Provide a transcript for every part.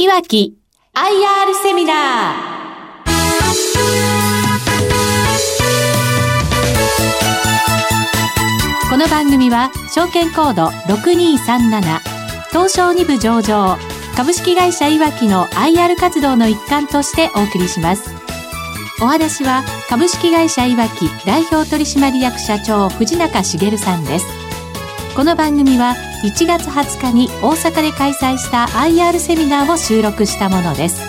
いわき IR セミナー。この番組は証券コード6237東証2部上場株式会社いわきの IR 活動の一環としてお送りします。お話は株式会社いわき代表取締役社長藤中茂さんです。この番組は1月20日に大阪で開催した IR セミナーを収録したものです。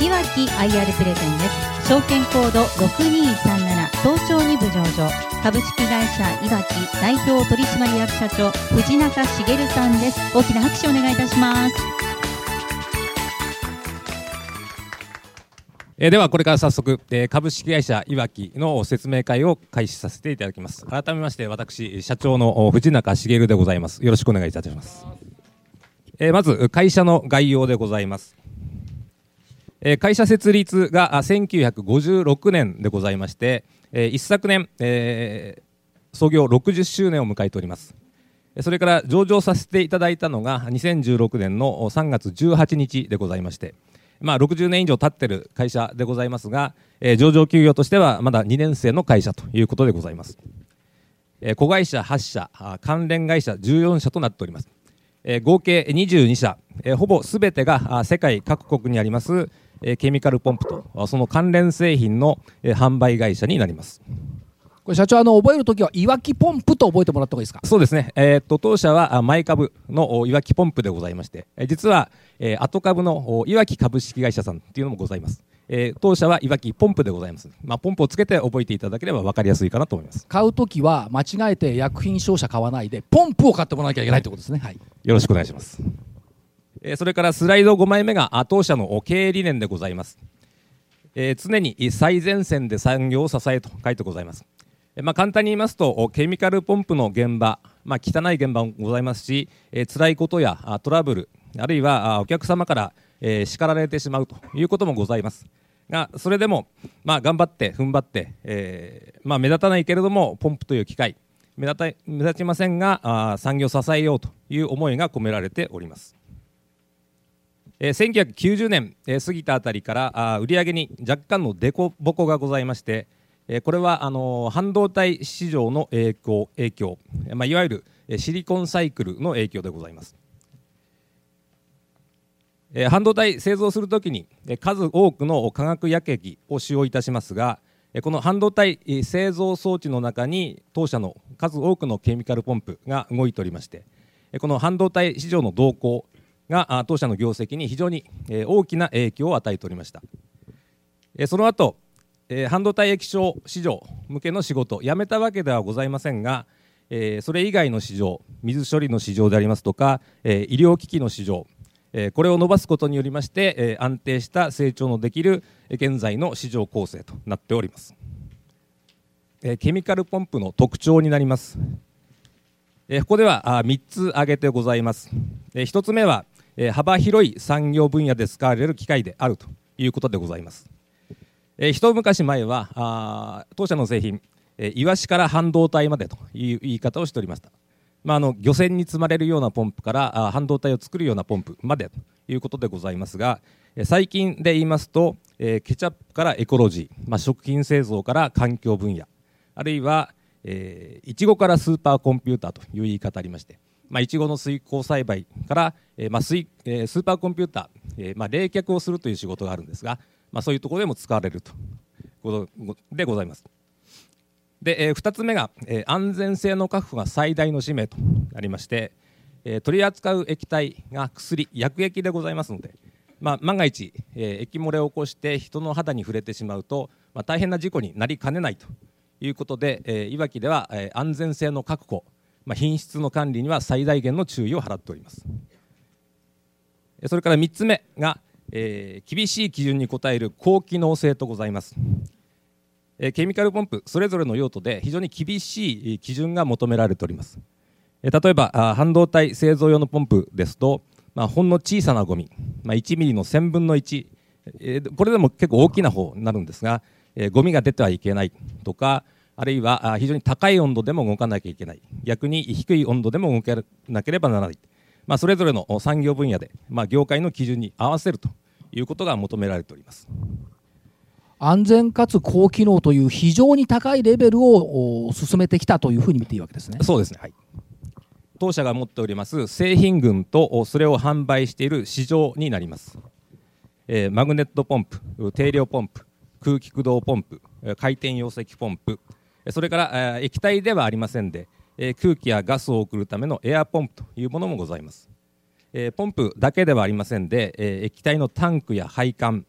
いわき IR プレゼンです。証券コード6237東証2部上場。株式会社いわき代表取締役社長藤中茂さんです。大きな拍手をお願いいたします。えー、ではこれから早速、えー、株式会社いわきの説明会を開始させていただきます。改めまして私社長の藤中茂でございます。よろしくお願いいたします、えー、まず会社の概要でございます。え会社設立が1956年でございまして、え一昨年、え、創業60周年を迎えております。それから上場させていただいたのが2016年の3月18日でございましてまあ、60年以上経ってる会社でございますが、えー、上場企業としてはまだ2年生の会社ということでございます、えー、子会社8社関連会社14社となっております、えー、合計22社、えー、ほぼすべてが世界各国にあります、えー、ケミカルポンプとその関連製品の、えー、販売会社になります。これ社長あの覚えるときはいわきポンプと覚えてもらった方がいいですか？そうですね、えー、っと当社は前株のいわきポンプでございまして、え実は、えー、後株のいわき株式会社さんっていうのもございます。えー、当社はいわきポンプでございます、まあ、ポンプをつけて覚えていただければ分かりやすいかなと思います。買うときは間違えて薬品商社買わないでポンプを買ってもらわなきゃいけないということですね、はい、よろしくお願いします、えー、それからスライド5枚目が当社の経営理念でございます、えー、常に最前線で産業を支えと書いてございますまあ、簡単に言いますとケミカルポンプの現場、まあ、汚い現場もございますし、えー、辛いことやトラブルあるいはお客様から、えー、叱られてしまうということもございます。がそれでも、まあ、頑張って踏ん張って、えーまあ、目立たないけれどもポンプという機械目立た目立ちませんがあ産業を支えようという思いが込められております、えー、1990年、えー、過ぎたあたりからあ売上に若干の凸凹がございましてこれはあの半導体市場の影響影響、まあ、いわゆるシリコンサイクルの影響でございます。半導体製造するときに数多くの化学薬液を使用いたしますがこの半導体製造装置の中に当社の数多くのケミカルポンプが動いておりましてこの半導体市場の動向が当社の業績に非常に大きな影響を与えておりましたその後えー、半導体液晶市場向けの仕事やめたわけではございませんが、えー、それ以外の市場水処理の市場でありますとか、えー、医療機器の市場、えこれを伸ばすことによりまして、え安定した成長のできる現在の市場構成となっております、えケミカルポンプの特徴になります、えここではあ3つ挙げてございます、え1つ目は、え幅広い産業分野で使われる機械であるということでございます。えー、一昔前はあ当社の製品、えー、イワシから半導体までという言い方をしておりました、まあ、あの漁船に積まれるようなポンプからあ半導体を作るようなポンプまでということでございますが、えー、最近で言いますと、えー、ケチャップからエコロジー、まあ、食品製造から環境分野あるいは、えー、いちごからスーパーコンピューターという言い方ありましてまあ、いちごの水耕栽培から、えーまあ水えー、スーパーコンピューター、えーまあ、冷却をするという仕事があるんですが、まあ、そういうところでも使われるとことでございます。で、えー、2つ目が、えー、安全性の確保が最大の使命となりまして、えー、取り扱う液体が薬薬液でございますので、まあ、万が一、えー、液漏れを起こして人の肌に触れてしまうと、まあ、大変な事故になりかねないということで、えー、いわきでは、えー、安全性の確保、まあ、品質の管理には最大限の注意を払っておりますそれから3つ目が、えー、厳しい基準に応える高機能性とございます、えー、ケミカルポンプそれぞれの用途で非常に厳しい基準が求められております、えー、例えばあ半導体製造用のポンプですと、まあ、ほんの小さなゴミ、まあ、1ミリの1000分の1、えー、これでも結構大きな方になるんですが、えー、ゴミが出てはいけないとかあるいは非常に高い温度でも動かなきゃいけない。逆に低い温度でも動かなければならない。まあ、それぞれの産業分野で、まあ、業界の基準に合わせるということが求められております。安全かつ高機能という非常に高いレベルを進めてきたというふうに見ていいわけですね。そうですね、はい、当社が持っております製品群とそれを販売している市場になります、えー、マグネットポンプ定量ポンプ空気駆動ポンプ回転溶石ポンプそれから、えー、液体ではありませんでえ空気やガスを送るためのエアポンプというものもございます、えポンプだけではありませんで、え液体のタンクや配管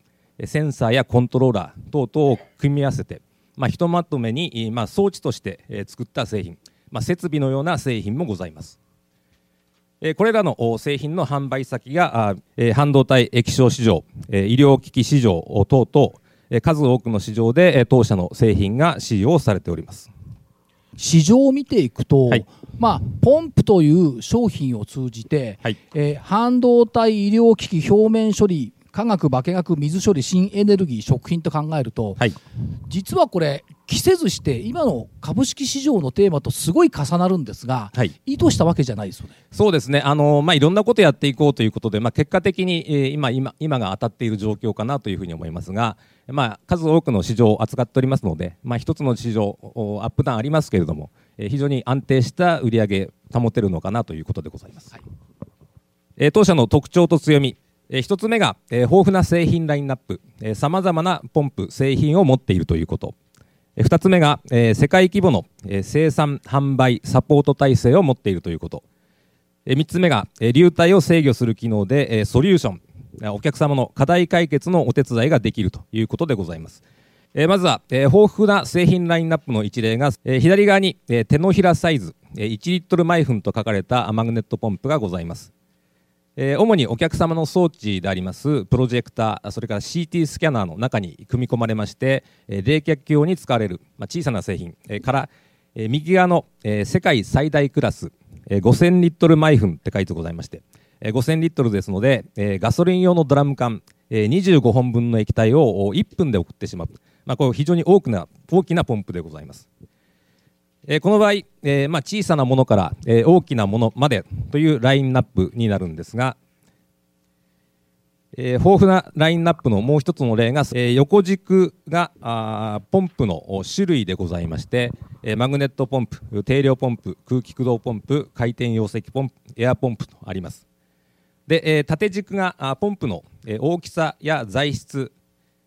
センサーやコントローラー等々を組み合わせて、まあ、ひとまとめに、まあ、装置として作った製品、まあ、設備のような製品もございます。これらの製品の販売先が半導体液晶市場医療機器市場等々数多くの市場で当社の製品が使用されております。市場を見ていくと、はい、まあ、ポンプという商品を通じて、はい、えー、半導体、医療機器、表面処理、化学、化学、水処理、新エネルギー、食品と考えると、はい、実はこれ、着せずして今の株式市場のテーマとすごい重なるんですが、はい、意図したわけじゃないですよね。そうですね。あのまあいろんなことやっていこうということで、まあ結果的に、えー、今今今が当たっている状況かなというふうに思いますが、まあ数多くの市場を扱っておりますので、まあ一つの市場アップダウンありますけれども、えー、非常に安定した売り上げ保てるのかなということでございます。はい、えー、当社の特徴と強み。えー、1つ目が、えー、豊富な製品ラインナップさまざまなポンプ製品を持っているということ2つ目が、えー、世界規模の、えー、生産販売サポート体制を持っているということ、えー、3つ目が、えー、流体を制御する機能で、えー、ソリューションお客様の課題解決のお手伝いができるということでございます、えー、まずは、えー、豊富な製品ラインナップの一例が、えー、左側に、えー、手のひらサイズ、えー、1リットル毎分と書かれたマグネットポンプがございます。えー、主にお客様の装置でありますプロジェクターそれから CT スキャナーの中に組み込まれまして、えー、冷却用に使われる、まあ、小さな製品、えー、から、えー、右側の、えー、世界最大クラス、えー、5000リットル毎分って書いてございまして、えー、5000リットルですので、えー、ガソリン用のドラム缶、えー、25本分の液体を1分で送ってしまう、まあ、これ非常に大きな大きなポンプでございます。えこの場合、えまあ、小さなものから、え大きなものまでというラインナップになるんですが、え豊富なラインナップのもう一つの例が、え横軸があポンプの種類でございまして、えマグネットポンプ、定量ポンプ、空気駆動ポンプ、回転溶石ポンプ、エアポンプとあります。で、え縦軸があポンプの、え大きさや材質、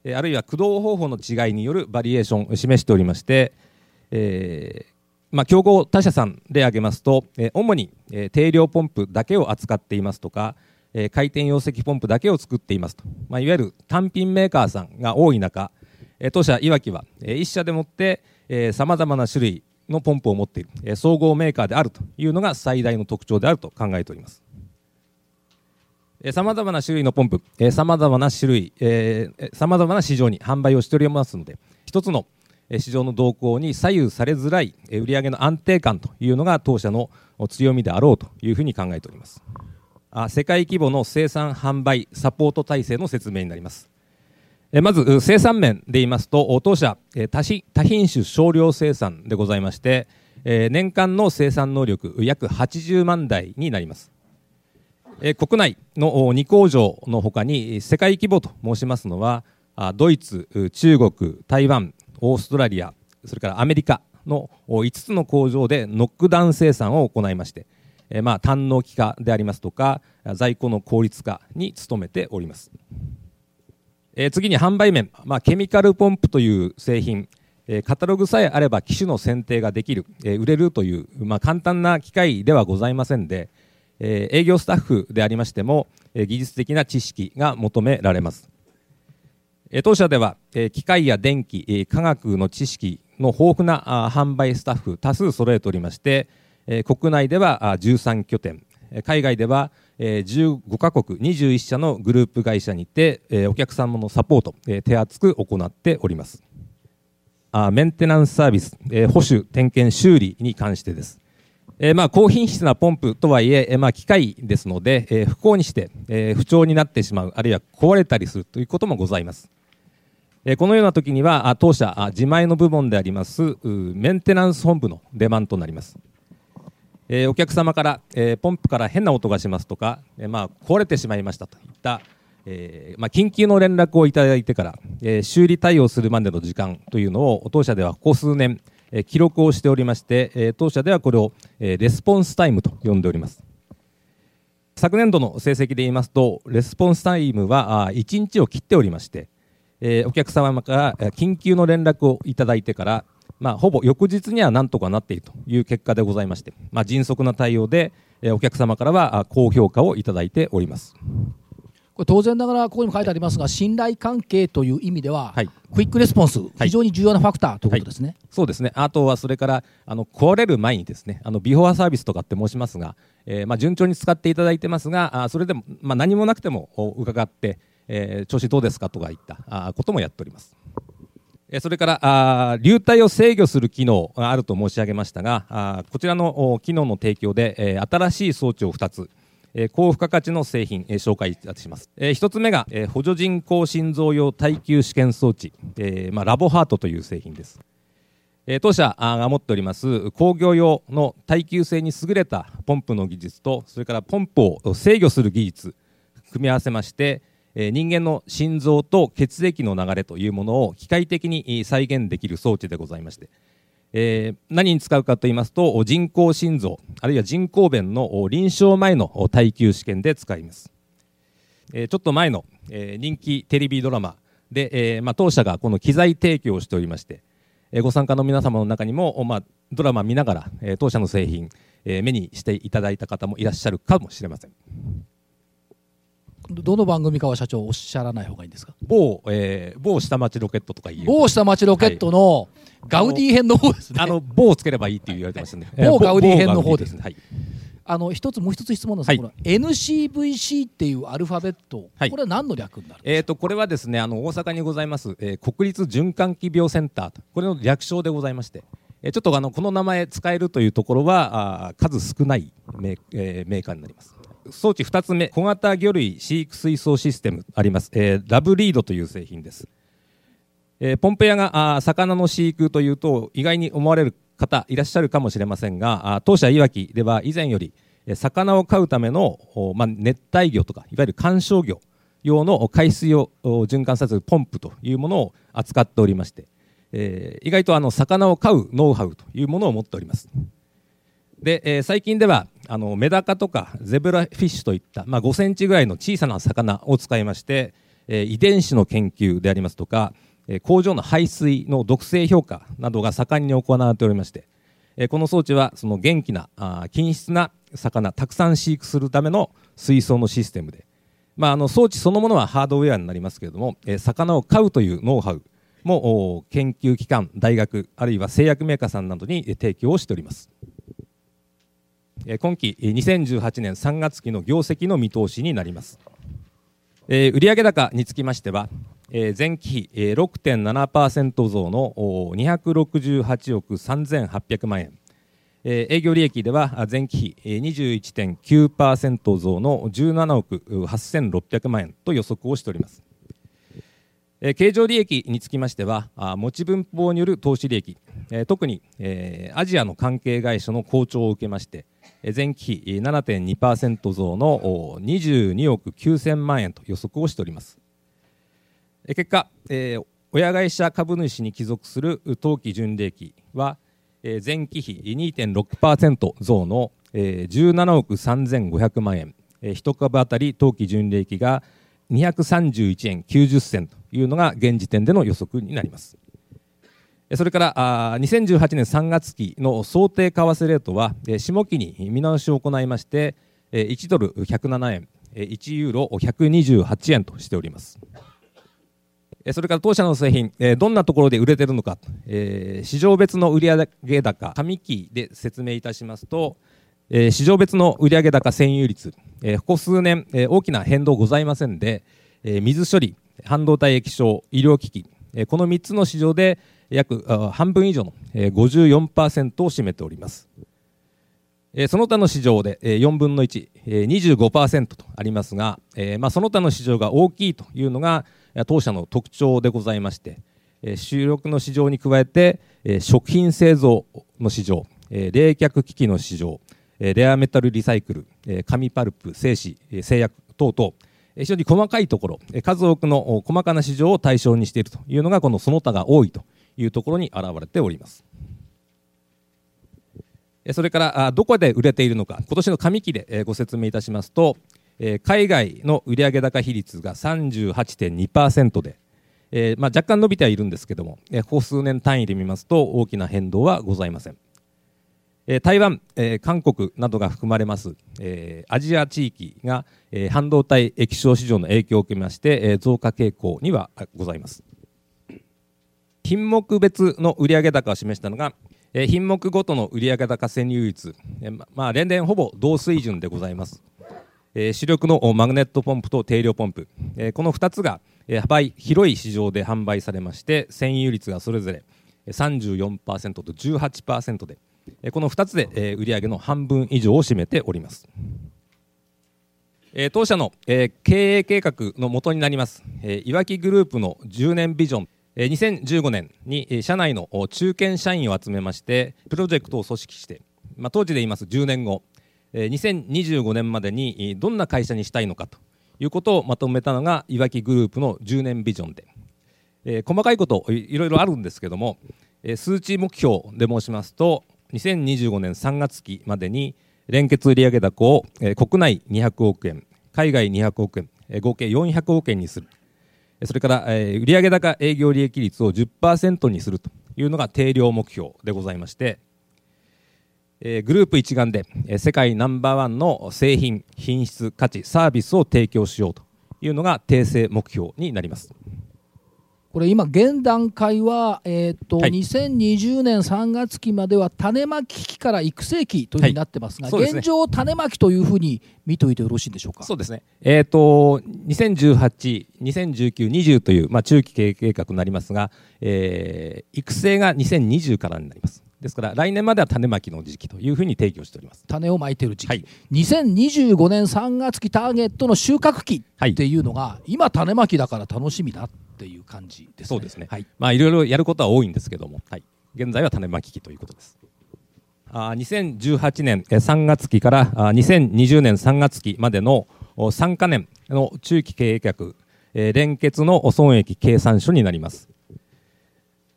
えあるいは駆動方法の違いによるバリエーションを示しておりまして、えまあ、競合他社さんで挙げますと、えー、主に、えー、定量ポンプだけを扱っていますとか、えー、回転溶石ポンプだけを作っていますと、まあ、いわゆる単品メーカーさんが多い中、えー、当社いわきは、えー、一社でもってさまざまな種類のポンプを持っている、えー、総合メーカーであるというのが最大の特徴であると考えております。さまざまな種類のポンプさまざまな種類さまざまな市場に販売をしておりますので一つの市場の動向に左右されづらい売上の安定感というのが当社の強みであろうというふうに考えております。世界規模の生産販売サポート体制の説明になります。まず生産面で言いますと当社多品種少量生産でございまして年間の生産能力約80万台になります。国内の2工場のほかに世界規模と申しますのはドイツ、中国、台湾、オーストラリアそれからアメリカの5つの工場でノックダウン生産を行いまして、えまあ、単納期化でありますとか在庫の効率化に努めております、え次に販売面、まあ、ケミカルポンプという製品カタログさえあれば機種の選定ができる、え売れるという、まあ、簡単な機械ではございませんで、え営業スタッフでありましても、え技術的な知識が求められます。当社では機械や電気、科学の知識の豊富な販売スタッフ多数揃えておりまして国内では13拠点海外では15カ国21社のグループ会社にてお客様のサポート手厚く行っております。メンテナンスサービス保守点検修理に関してです。えー、まあ高品質なポンプとはいええー、まあ機械ですので、えー、不幸にして、えー、不調になってしまうあるいは壊れたりするということもございます。このような時には当社自前の部門でありますメンテナンス本部の出番となります、お客様から、ポンプから変な音がしますとか、まあ、壊れてしまいましたといった、まあ、緊急の連絡をいただいてから、修理対応するまでの時間というのを当社ではここ数年、記録をしておりまして、当社ではこれを、レスポンスタイムと呼んでおります。昨年度の成績で言いますとレスポンスタイムは1日を切っておりまして、えー、お客様から緊急の連絡をいただいてから、まあ、ほぼ翌日にはなんとかなっているという結果でございまして、まあ、迅速な対応で、えー、お客様からは高評価をいただいております。これ当然ながらここにも書いてありますが信頼関係という意味では、はい、クイックレスポンス、非常に重要なファクターということですね、はい、そうですね。あとはそれからあの壊れる前にですねあのビフォーサービスとかって申しますが、えーまあ、順調に使っていただいてますがあそれでも、まあ、何もなくても伺って、えー、調子どうですかとかいった。こともやっております。それから流体を制御する機能があると申し上げましたがあこちらの機能の提供で、え、新しい装置を2つえ高付加価値の製品、え紹介いたします、え1つ目が、え補助人工心臓用耐久試験装置、えま、ラボハートという製品です、え当社が持っております工業用の耐久性に優れたポンプの技術とそれからポンプを制御する技術組み合わせまして人間の心臓と血液の流れというものを機械的に再現できる装置でございましてえ、何に使うかと言いますと人工心臓あるいは人工弁の臨床前の耐久試験で使います、え、ちょっと前の、え、人気テレビドラマで、えまあ、当社がこの機材提供をしておりまして、え、ご参加の皆様の中にも、まあ、ドラマ見ながら、え、当社の製品、え、目にしていただいた方もいらっしゃるかもしれません。どの番組かは社長おっしゃらない方がいいんですか？某、えー、某下町ロケットとか言う。某下町ロケットの、ガウディ編の方ですね。あの某をつければいいって言われてますね某ガウディ編の方ですね。はい。あの一つもう一つ質問ですが、はい、NCVC っていうアルファベット、はい、これは何の略になるえーと、これはですねあの大阪にございます、えー、国立循環器病センターこれの略称でございまして、えー、ちょっとあのこの名前使えるというところはあ数少ないメ,、えー、メーカーになります装置2つ目小型魚類飼育水槽システムあります、えー、ラブリードという製品です、えー、ポンペ屋があ魚の飼育というと意外に思われる方いらっしゃるかもしれませんがあ当社いわきでは以前より魚を飼うための、まあ、熱帯魚とかいわゆる観賞魚用の海水を循環させるポンプというものを扱っておりまして、えー、意外とあの魚を飼うノウハウというものを持っております。で、えー、最近ではあのメダカとかゼブラフィッシュといった、まあ、5センチぐらいの小さな魚を使いまして、えー、遺伝子の研究でありますとか、えー、工場の排水の毒性評価などが盛んに行われておりまして、えー、この装置はその元気なあ均質な魚たくさん飼育するための水槽のシステムで、まあ、あの装置そのものはハードウェアになりますけれども、えー、魚を飼うというノウハウも研究機関大学あるいは製薬メーカーさんなどに提供をしております。今期2018年3月期の業績の見通しになります。売上高につきましては、前期比6.7%増の268億3800万円、営業利益では前期比21.9%増の17億8600万円と予測をしております。経常利益につきましては持ち分法による投資利益特にアジアの関係会社の好調を受けまして前期比7.2%増の22億9000万円と予測をしております。結果、親会社株主に帰属する当期純利益は前期比2.6%増の17億3500万円。1株当たり当期純利益が231円90銭というのが現時点での予測になります。それから2018年3月期の想定為替レートは下期に見直しを行いまして1ドル107円1ユーロ128円としております。それから当社の製品どんなところで売れているのか市場別の売上高上期で説明いたしますと市場別の売上高占有率ここ数年大きな変動ございませんで水処理半導体液晶医療機器この3つの市場で約半分以上の54%を占めております。その他の市場で4分の1、25%とありますが、まあ、その他の市場が大きいというのが当社の特徴でございまして主力の市場に加えて食品製造の市場冷却機器の市場レアメタルリサイクル、紙パルプ、製紙、製薬等々、非常に細かいところ、数多くの細かな市場を対象にしているというのが、このその他が多いというところに現れております。それからどこで売れているのか、今年の上期でご説明いたしますと、海外の売上高比率が38.2%で、えまあ、若干伸びてはいるんですけども、ここ数年単位で見ますと大きな変動はございません。台湾、韓国などが含まれます、アジア地域が、半導体液晶市場の影響を受けまして、増加傾向にはございます。品目別の売上高を示したのが、品目ごとの売上高占有率、まあ、連年ほぼ同水準でございます。主力のマグネットポンプと定量ポンプ、この2つが幅広い市場で販売されまして占有率がそれぞれ34%と18%でこの2つで売上の半分以上を占めております。当社の経営計画のもとになります。いわきグループの10年ビジョン。2015年に社内の中堅社員を集めましてプロジェクトを組織して、まあ、当時で言います10年後。2025年までにどんな会社にしたいのかと。いうことをまとめたのがいわきグループの10年ビジョンで、え、細かいこといろいろあるんですけども、え、数値目標で申しますと2025年3月期までに連結売上高を、えー、国内200億円海外200億円、えー、合計400億円にするそれから、えー、売上高営業利益率を10%にするというのが定量目標でございましてえグループ一丸で、え世界ナンバーワンの製品、品質、価値、サービスを提供しようというのが訂正目標になります。これ今現段階は、えーとはい、2020年3月期までは種まき期から育成期というふうになってますが、はい。すね、現状種まきというふうに見ておいてよろしいんでしょうか？そうですね、えーと、2018、2019、20という、まあ、中期経営計画になりますが、えー、育成が2020からになります。ですから来年までは種まきの時期というふうに提供しております。種をまいている時期、はい、2025年3月期ターゲットの収穫期っていうのが、はい、今種まきだから楽しみだっていう感じですね。そうですね、はい。まあ、いろいろやることは多いんですけども、はい、現在は種まき期ということです。あ2018年3月期から2020年3月期までの3か年の中期経営計画連結の損益計算書になります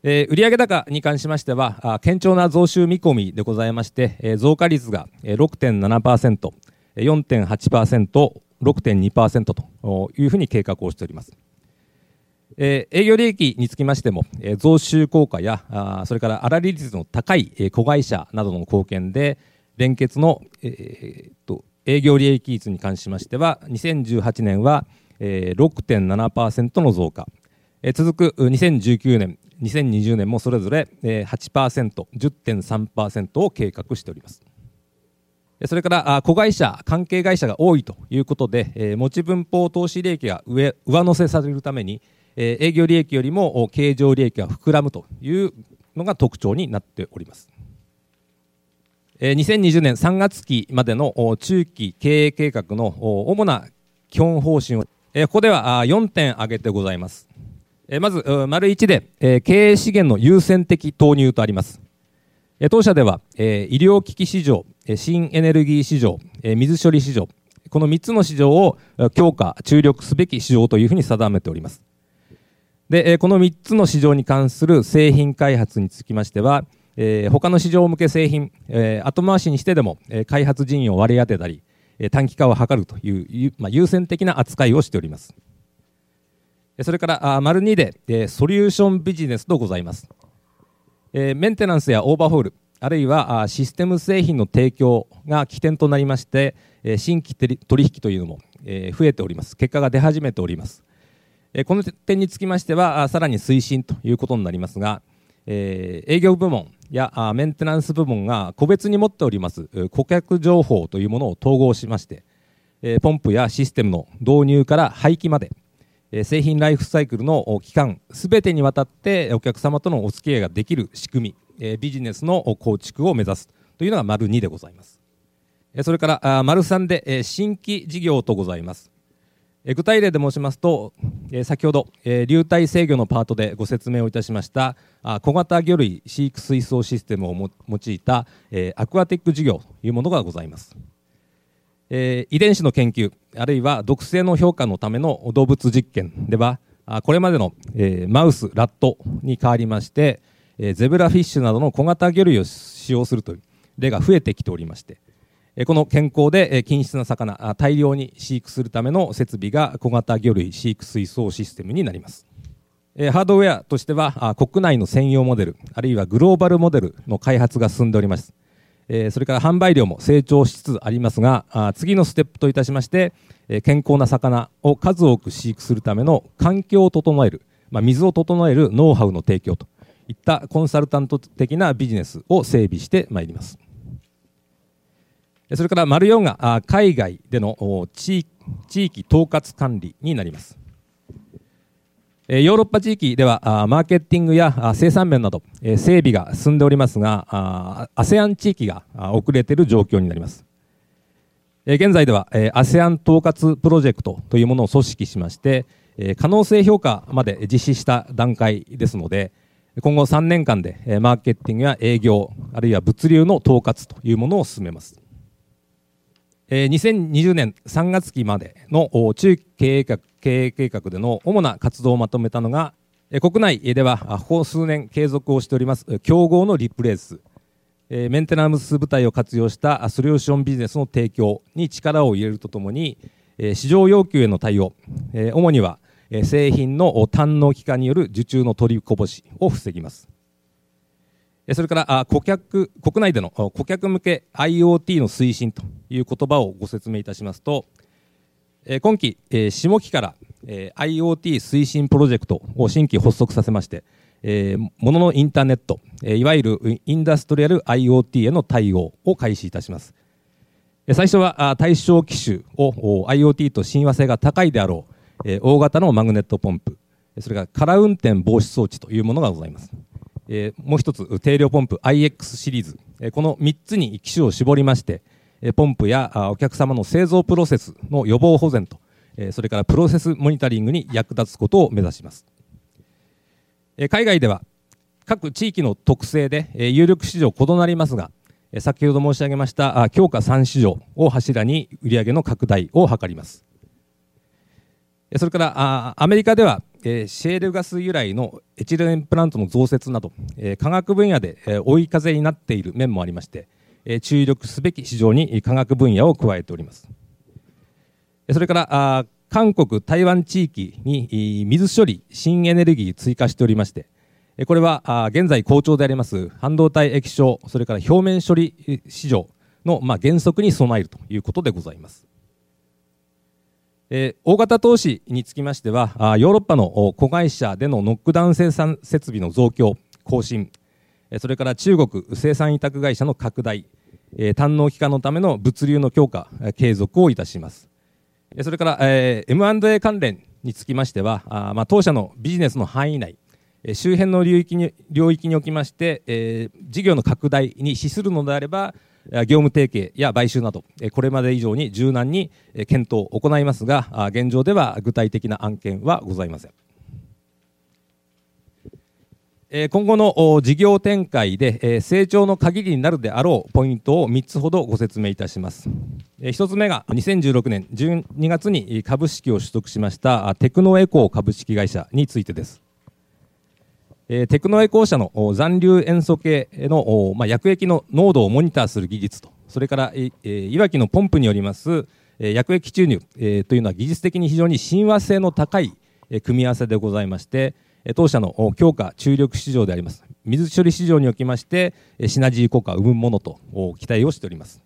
えー、売上高に関しましては、堅調な増収見込みでございまして、えー、増加率が6.7%、4.8%、6.2%というふうに計画をしております。えー、営業利益につきましても、えー、増収効果やあそれから粗利率の高い、えー、子会社などの貢献で連結の、えー、と営業利益率に関しましては2018年は、えー、6.7%の増加、えー、続く2019年2020年もそれぞれ8%、10.3%を計画しております。それから子会社、関係会社が多いということで、持ち分法投資利益が上上乗せされるために、営業利益よりも経常利益が膨らむというのが特徴になっております。2020年3月期までの中期経営計画の主な基本方針を、ここでは4点挙げてございます。えまず、丸1で、え経営資源の優先的投入とあります。え当社では、え医療機器市場、え新エネルギー市場、え水処理市場、この3つの市場を強化、注力すべき市場というふうに定めております。で、えこの3つの市場に関する製品開発につきましては、えー、他の市場向け製品、えー、後回しにしてでも、えー、開発人員を割り当てたり、えー、短期化を図るという、まあ、優先的な扱いをしております。それから丸2でソリューションビジネスとございます。えメンテナンスやオーバーホール、あるいはシステム製品の提供が起点となりまして、え新規取引というのもえ増えております。結果が出始めております。えこの点につきましては、さらに推進ということになりますが、え営業部門やメンテナンス部門が個別に持っております顧客情報というものを統合しまして、ポンプやシステムの導入から廃棄まで、製品ライフサイクルの期間すべてにわたってお客様とのお付き合いができる仕組みビジネスの構築を目指す。というのが丸2でございます。それから丸3で新規事業とございます。具体例で申しますと、先ほど流体制御のパートでご説明をいたしました小型魚類飼育水槽システムを用いたアクアテック事業というものがございます。遺伝子の研究あるいは毒性の評価のための動物実験ではこれまでのマウス、ラットに代わりましてゼブラフィッシュなどの小型魚類を使用するという例が増えてきておりましてこの健康で均質な魚大量に飼育するための設備が小型魚類飼育水槽システムになります。ハードウェアとしては国内の専用モデルあるいはグローバルモデルの開発が進んでおります。それから販売量も成長しつつありますが次のステップといたしまして健康な魚を数多く飼育するための環境を整える、まあ、水を整えるノウハウの提供といったコンサルタント的なビジネスを整備してまいりますそれから丸4が海外での地域統括管理になります。ヨーロッパ地域ではマーケティングや生産面など整備が進んでおりますが ASEAN 地域が遅れている状況になります。現在では ASEAN 統括プロジェクトというものを組織しまして可能性評価まで実施した段階ですので今後3年間でマーケティングや営業あるいは物流の統括というものを進めます。2020年3月期までの中期経営経営計画での主な活動をまとめたのが国内ではここ数年継続をしております競合のリプレース。メンテナンス部隊を活用したソリューションビジネスの提供に力を入れるとともに市場要求への対応。主には製品の堪能期間による受注の取りこぼしを防ぎます。それから顧客国内での顧客向け IoT の推進という言葉をご説明いたしますと今期下期から IoT 推進プロジェクトを新規発足させましてもののインターネットいわゆるインダストリアル IoT への対応を開始いたします。最初は対象機種を IoT と親和性が高いであろう大型のマグネットポンプそれから空運転防止装置というものがございます。えー、もう一つ定量ポンプ IX シリーズ、えー、この3つに機種を絞りまして、えー、ポンプやあお客様の製造プロセスの予防保全と、えー、それからプロセスモニタリングに役立つことを目指します、えー、海外では各地域の特性で、えー、有力市場異なりますが先ほど申し上げました強化3市場を柱に売上の拡大を図ります。それからあアメリカではえー、シェールガス由来のエチレンプラントの増設など、えー、科学分野で、えー、追い風になっている面もありまして、えー、注力すべき市場に科学分野を加えております。それからあ韓国台湾地域に水処理新エネルギー追加しておりましてこれは現在好調であります半導体液晶それから表面処理市場の、まあ、原則に備えるということでございます。えー、大型投資につきましてはあヨーロッパの子会社でのノックダウン生産設備の増強更新。それから中国生産委託会社の拡大、えー、堪能期間のための物流の強化継続をいたします。それから、えー、M&A 関連につきましてはあ、まあ、当社のビジネスの範囲内。周辺の領域に領域におきまして、えー、事業の拡大に資するのであれば業務提携や買収などこれまで以上に柔軟に検討を行いますが現状では具体的な案件はございません。今後の事業展開で成長の鍵になるであろうポイントを3つほどご説明いたします。1つ目が2016年12月に株式を取得しましたテクノエコー株式会社についてです。えテクノエコー社の残留塩素系の、まあ、薬液の濃度をモニターする技術と。それから、えいわきのポンプによります、え薬液注入、えというのは技術的に非常に親和性の高い、え組み合わせでございまして当社の強化注力市場であります。水処理市場におきましてシナジー効果を生むものと期待をしております、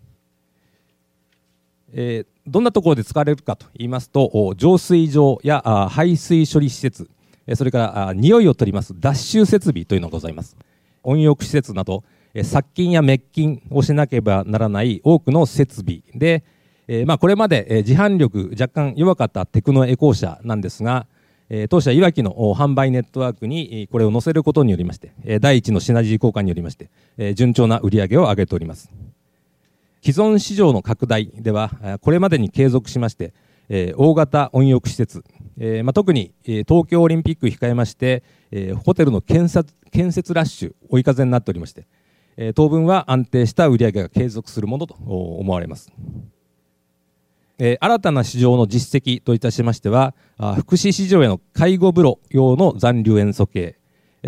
えどんなところで使われるかといいますと浄水場や排水処理施設。それから匂いを取ります。脱臭設備というのがございます。温浴施設など殺菌や滅菌をしなければならない多くの設備で、まあ、これまで自販力若干弱かったテクノエコー社なんですが当社いわきの販売ネットワークにこれを載せることによりまして第一のシナジー効果によりまして順調な売り上げを上げております。既存市場の拡大ではこれまでに継続しましてえ、大型温浴施設、えーまあ、特に、えー、東京オリンピック控えまして、えー、ホテルの建設建設ラッシュ追い風になっておりまして、え、当分は安定した売り上げが継続するものと思われます。え、新たな市場の実績といたしましては、あ福祉市場への介護風呂用の残留塩素系、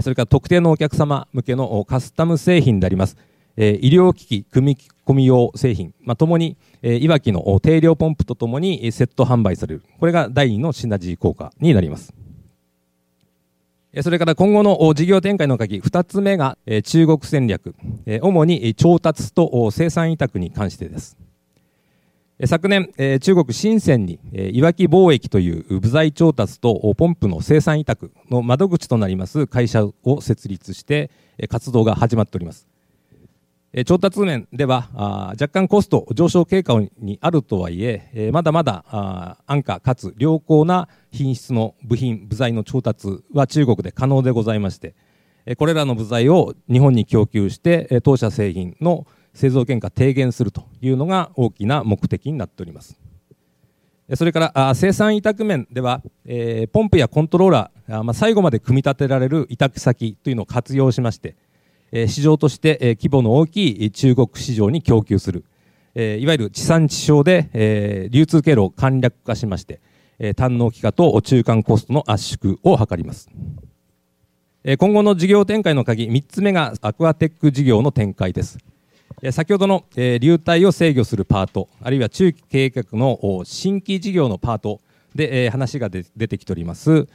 それから特定のお客様向けのカスタム製品であります、え、医療機器組込み用製品、まあ、ともに、えー、いわきの定量ポンプとともにセット販売される。これが第2のシナジー効果になります。それから今後の事業展開の鍵、2つ目が中国戦略、主に調達と生産委託に関してです。昨年、中国深センにいわき貿易という部材調達とポンプの生産委託の窓口となります会社を設立して活動が始まっております。調達面では若干コスト上昇傾向にあるとはいえまだまだ安価かつ良好な品質の部品部材の調達は中国で可能でございましてこれらの部材を日本に供給して当社製品の製造原価低減するというのが大きな目的になっております。それから生産委託面では、えポンプやコントローラー、ま、最後まで組み立てられる委託先というのを活用しまして市場として規模の大きい中国市場に供給する、いわゆる地産地消で流通経路を簡略化しまして、堪能期間と中間コストの圧縮を図ります。今後の事業展開の鍵、3つ目がアクアテック事業の展開です。先ほどの流体を制御するパート、あるいは中期計画の新規事業のパートで話が出てきております、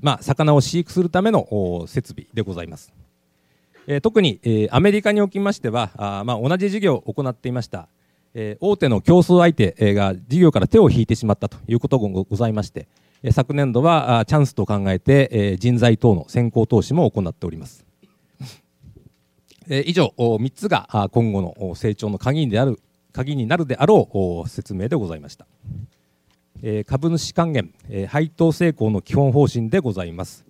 まあ、魚を飼育するための設備でございます。え特に、えアメリカにおきましてはあ、まあ、同じ事業を行っていました、え大手の競争相手が事業から手を引いてしまったということがございまして、え昨年度はチャンスと考えて、え人材等の先行投資も行っております。え以上3つが今後の成長の鍵にである鍵になるであろう説明でございました。え株主還元、え配当成功の基本方針でございます。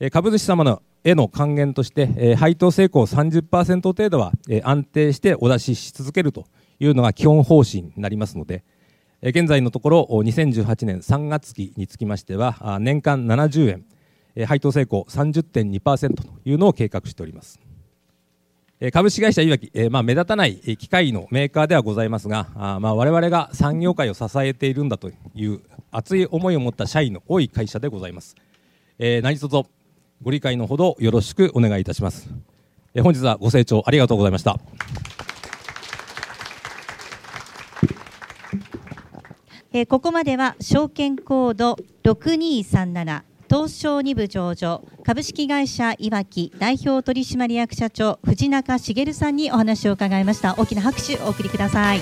え株主様のへの還元として、えー、配当成功30%程度は、えー、安定してお出しし続けるというのが基本方針になりますので、えー、現在のところ2018年3月期につきましては年間70円、えー、配当成功30.2%というのを計画しております。株式会社いわき、えーまあ、目立たない機械のメーカーではございますが、あまあ、我々が産業界を支えているんだという熱い思いを持った社員の多い会社でございます。えー、何卒ご理解のほどよろしくお願いいたします。え本日はご清聴ありがとうございました。えここまでは証券コード6237東証2部上場株式会社いわき代表取締役社長藤中茂さんにお話を伺いました大きな拍手お送りください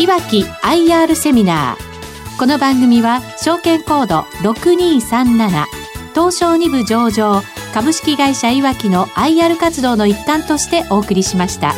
いわき IR セミナーこの番組は証券コード6237東証2部上場株式会社いわきの IR 活動の一環としてお送りしました。